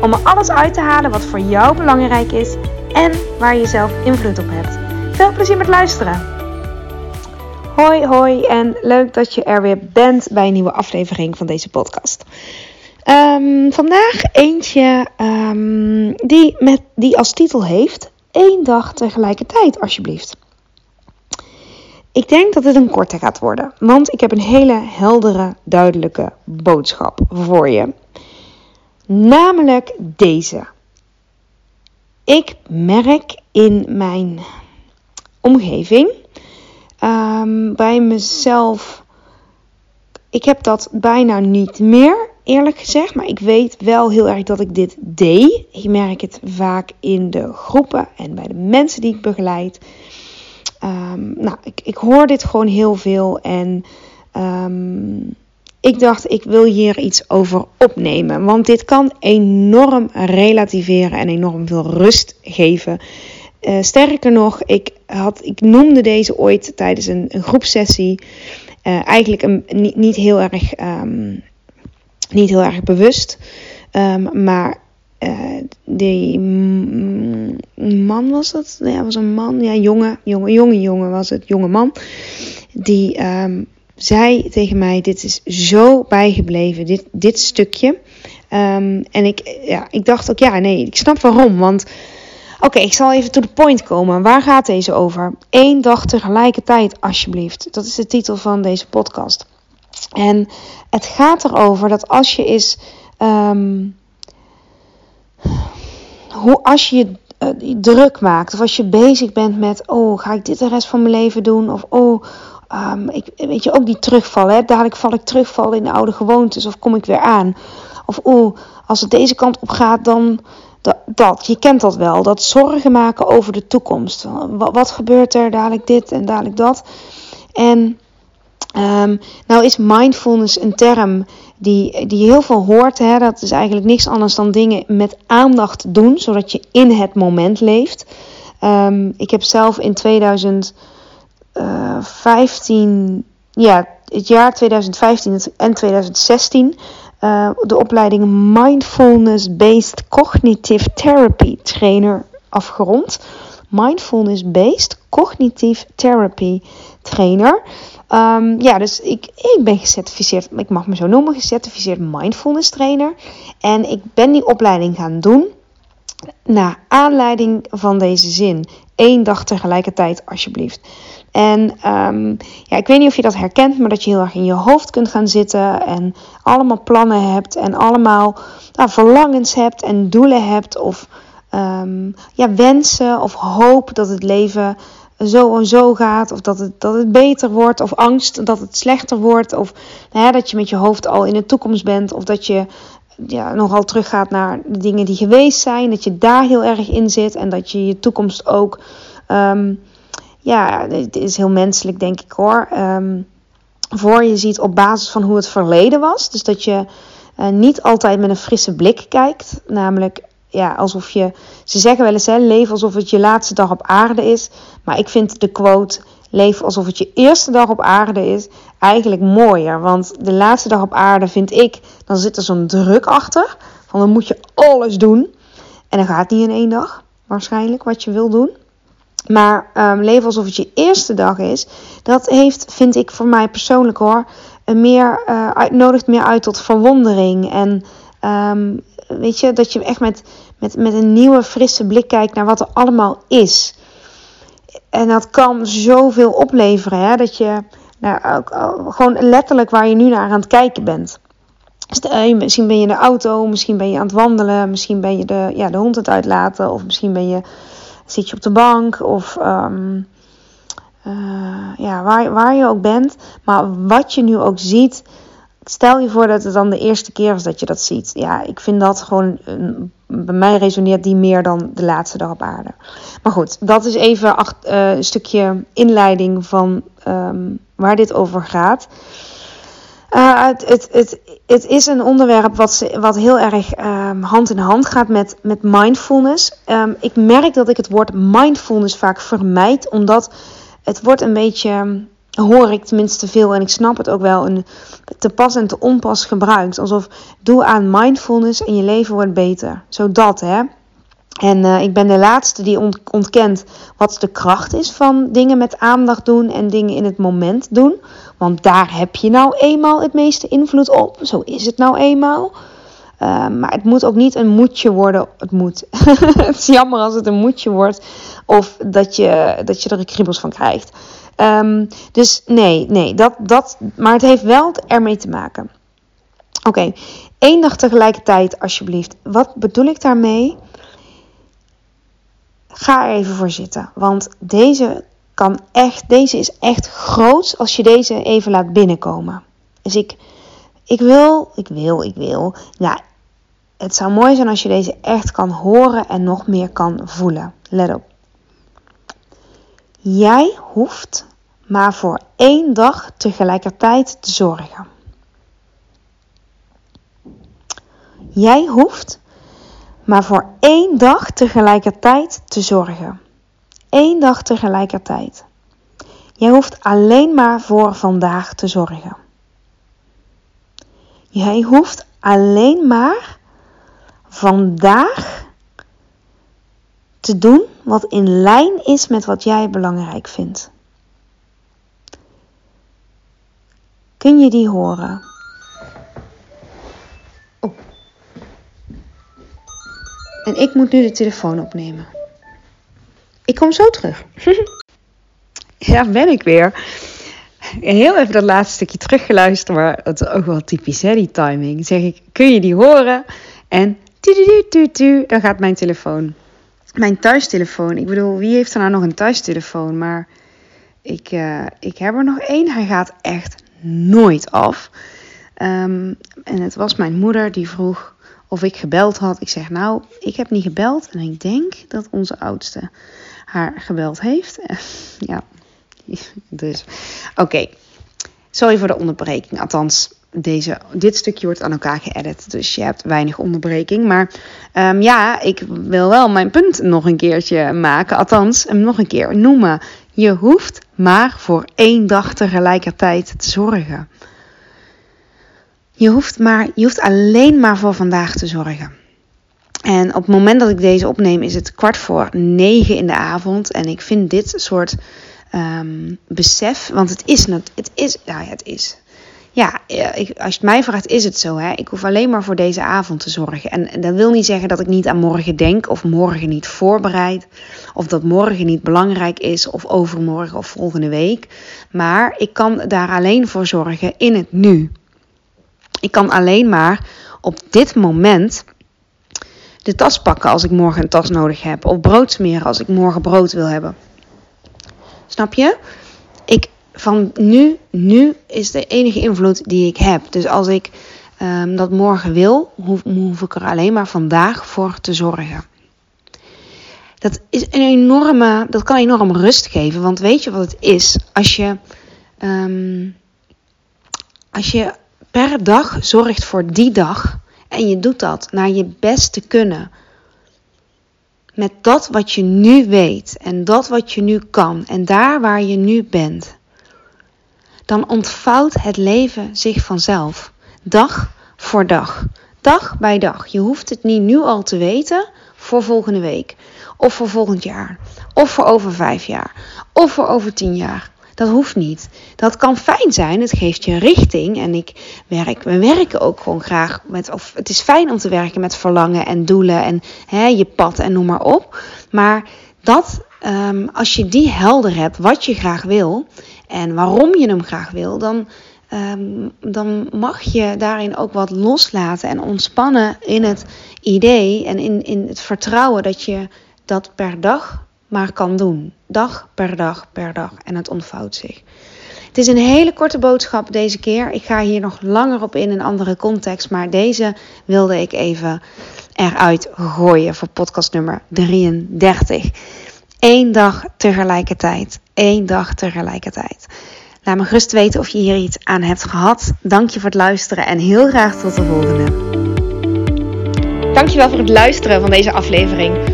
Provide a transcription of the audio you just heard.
om er alles uit te halen wat voor jou belangrijk is en waar je zelf invloed op hebt. Veel plezier met luisteren! Hoi hoi en leuk dat je er weer bent bij een nieuwe aflevering van deze podcast. Ehm, vandaag eentje ehm, die, met, die als titel heeft één dag tegelijkertijd alsjeblieft. Ik denk dat het een korte gaat worden, want ik heb een hele heldere, duidelijke boodschap voor je. Namelijk deze. Ik merk in mijn omgeving, ehm, bij mezelf, ik heb dat bijna niet meer, eerlijk gezegd. Maar ik weet wel heel erg dat ik dit deed. Ik merk het vaak in de groepen en bij de mensen die ik begeleid. Um, nou, ik, ik hoor dit gewoon heel veel en um, ik dacht, ik wil hier iets over opnemen. Want dit kan enorm relativeren en enorm veel rust geven. Uh, sterker nog, ik, had, ik noemde deze ooit tijdens een, een groepsessie. Uh, eigenlijk een, niet, niet, heel erg, um, niet heel erg bewust. Um, maar uh, die man was dat? Ja, was een man. Ja, jonge, jonge, jonge, jonge was het. Jonge man. Die um, zei tegen mij: Dit is zo bijgebleven, dit, dit stukje. Um, en ik, ja, ik dacht ook: Ja, nee, ik snap waarom. Want oké, ik zal even to the point komen. Waar gaat deze over? Eén dag tegelijkertijd, alsjeblieft. Dat is de titel van deze podcast. En het gaat erover dat als je is. Um, hoe, als je je uh, druk maakt, of als je bezig bent met: Oh, ga ik dit de rest van mijn leven doen? Of oh Um, ik, weet je, ook die terugvallen. Hè? Dadelijk val ik terugvallen in de oude gewoontes of kom ik weer aan. Of oeh, als het deze kant op gaat, dan dat. Je kent dat wel. Dat zorgen maken over de toekomst. Wat, gebeurt er? Dadelijk dit en dadelijk dat. En um, nou is mindfulness een term die, die je heel veel hoort. Hè? Dat is eigenlijk niks anders dan dingen met aandacht doen, zodat je in het moment leeft. Um, ik heb zelf in 2000 uh, 15, ja, het jaar 2015 en 2016 uh, de opleiding Mindfulness Based Cognitive Therapy Trainer afgerond. Mindfulness Based Cognitive Therapy Trainer. Um, ja, dus ik, ik ben gecertificeerd, ik mag me zo noemen, gecertificeerd mindfulness trainer. En ik ben die opleiding gaan doen naar aanleiding van deze zin. Eén dag tegelijkertijd, alsjeblieft. En um, ja, ik weet niet of je dat herkent, maar dat je heel erg in je hoofd kunt gaan zitten en allemaal plannen hebt en allemaal nou, verlangens hebt en doelen hebt of um, ja, wensen of hoop dat het leven zo en zo gaat of dat het, dat het beter wordt of angst dat het slechter wordt of dat je met je hoofd al in de toekomst bent of dat je ja, nogal teruggaat naar de dingen die geweest zijn, dat je daar heel erg in zit en dat je je toekomst ook um, ja, het is heel menselijk, denk ik hoor. Um, voor je ziet op basis van hoe het verleden was. Dus dat je uh, niet altijd met een frisse blik kijkt. Namelijk, ja, alsof je. Ze zeggen wel eens, hè, leef alsof het je laatste dag op aarde is. Maar ik vind de quote. Leef alsof het je eerste dag op aarde is. Eigenlijk mooier. Want de laatste dag op aarde vind ik. Dan zit er zo'n druk achter. Van dan moet je alles doen. En dan gaat niet in één dag. Waarschijnlijk wat je wil doen. Maar um, leven alsof het je eerste dag is, dat heeft, vind ik voor mij persoonlijk hoor, een meer, uh, uit, nodigt meer uit tot verwondering. En um, weet je, dat je echt met, met, met een nieuwe, frisse blik kijkt naar wat er allemaal is. En dat kan zoveel opleveren, hè, dat je nou, ook, gewoon letterlijk waar je nu naar aan het kijken bent. Dus misschien ben je in de auto, misschien ben je aan het wandelen, misschien ben je de, ja, de hond het uitlaten, of misschien ben je zit je op de bank of um, uh, ja, waar, waar je ook bent. Maar wat je nu ook ziet, stel je voor dat het dan de eerste keer is dat je dat ziet. Ja, ik vind dat gewoon bij mij resoneert die meer dan de laatste dag op aarde. Maar goed, dat is even acht, uh, een stukje inleiding van um, waar dit over gaat. Uh, het, het, het, het, is een onderwerp wat, wat heel erg um, hand in hand gaat met, met mindfulness. Um, ik merk dat ik het woord mindfulness vaak vermijd, omdat het wordt een beetje hoor ik tenminste veel en ik snap het ook wel, een te pas en te onpas gebruikt. Alsof doe aan mindfulness en je leven wordt beter. Zodat hè. En uh, ik ben de laatste die ontkent wat de kracht is van dingen met aandacht doen en dingen in het moment doen. Want daar heb je nou eenmaal het meeste invloed op. Zo is het nou eenmaal. Uh, maar het moet ook niet een moedje worden. Het moet. het is jammer als het een moedje wordt. Of dat je, dat je er kriebels van krijgt. Um, dus nee, nee, dat, dat, maar het heeft wel ermee te maken. Oké, okay. één dag tegelijkertijd alsjeblieft. Wat bedoel ik daarmee? Ga er even voor zitten, want deze kan echt, deze is echt groot als je deze even laat binnenkomen. Dus ik, ik wil, ik wil, ik wil. Ja, het zou mooi zijn als je deze echt kan horen en nog meer kan voelen. Let op. Jij hoeft maar voor één dag tegelijkertijd te zorgen. Jij hoeft maar voor één dag tegelijkertijd te zorgen. Eén dag tegelijkertijd. Jij hoeft alleen maar voor vandaag te zorgen. Jij hoeft alleen maar vandaag te doen wat in lijn is met wat jij belangrijk vindt. Kun je die horen? En ik moet nu de telefoon opnemen. Ik kom zo terug. ja, ben ik weer. Heel even dat laatste stukje teruggeluisterd, maar het is ook wel typisch, hè, die timing. Zeg ik, kun je die horen? En dan gaat mijn telefoon. Mijn thuistelefoon. Ik bedoel, wie heeft er nou nog een thuistelefoon? Maar ik, uh, ik heb er nog één. Hij gaat echt nooit af. Um, en het was mijn moeder die vroeg of ik gebeld had. Ik zeg nou, ik heb niet gebeld. En ik denk dat onze oudste haar gebeld heeft. ja, dus oké. Sorry voor de onderbreking. Althans, deze, dit stukje wordt aan elkaar geëdit. Dus je hebt weinig onderbreking. Maar um, ja, ik wil wel mijn punt nog een keertje maken. Althans, hem nog een keer noemen. Je hoeft maar voor één dag tegelijkertijd te zorgen. Je hoeft, maar, je hoeft alleen maar voor vandaag te zorgen. En op het moment dat ik deze opneem is het kwart voor negen in de avond. En ik vind dit soort um, besef, want het is, het is, ja, het is ja, ik, als je het mij vraagt, is het zo. Hè? Ik hoef alleen maar voor deze avond te zorgen. En, dat wil niet zeggen dat ik niet aan morgen denk, of morgen niet voorbereid, of dat morgen niet belangrijk is, of overmorgen of volgende week. Maar ik kan daar alleen voor zorgen in het nu. Ik kan alleen maar op dit moment de tas pakken als ik morgen een tas nodig heb, of brood smeren als ik morgen brood wil hebben. Snap je? Ik van nu, nu is de enige invloed die ik heb. Dus als ik um, dat morgen wil, hoef, hoef ik er alleen maar vandaag voor te zorgen. Dat is een enorme, dat kan enorm rust geven. Want weet je wat het is? Als je, um, als je per dag zorgt voor die dag en je doet dat naar je beste kunnen. Met dat wat je nu weet en dat wat je nu kan en daar waar je nu bent dan ontvouwt het leven zich vanzelf. Dag voor dag. Dag bij dag. Je hoeft het niet nu al te weten voor volgende week. Of voor volgend jaar. Of voor over vijf jaar. Of voor over tien jaar. Dat hoeft niet. Dat kan fijn zijn. Het geeft je richting. En ik werk, we werken ook gewoon graag met. Of het is fijn om te werken met verlangen en doelen en hè, je pad en noem maar op. Maar dat, um, als je die helder hebt, wat je graag wil en waarom je hem graag wil, dan, um, dan mag je daarin ook wat loslaten en ontspannen in het idee en in, in het vertrouwen dat je dat per dag maar kan doen. Dag per dag per dag. En het ontvouwt zich. Het is een hele korte boodschap deze keer. Ik ga hier nog langer op in een andere context, maar deze wilde ik even eruit gooien voor podcast nummer 33. Eén dag tegelijkertijd. Eén dag tegelijkertijd. Laat me gerust weten of je hier iets aan hebt gehad. Dank je voor het luisteren en heel graag tot de volgende. Dankjewel voor het luisteren van deze aflevering.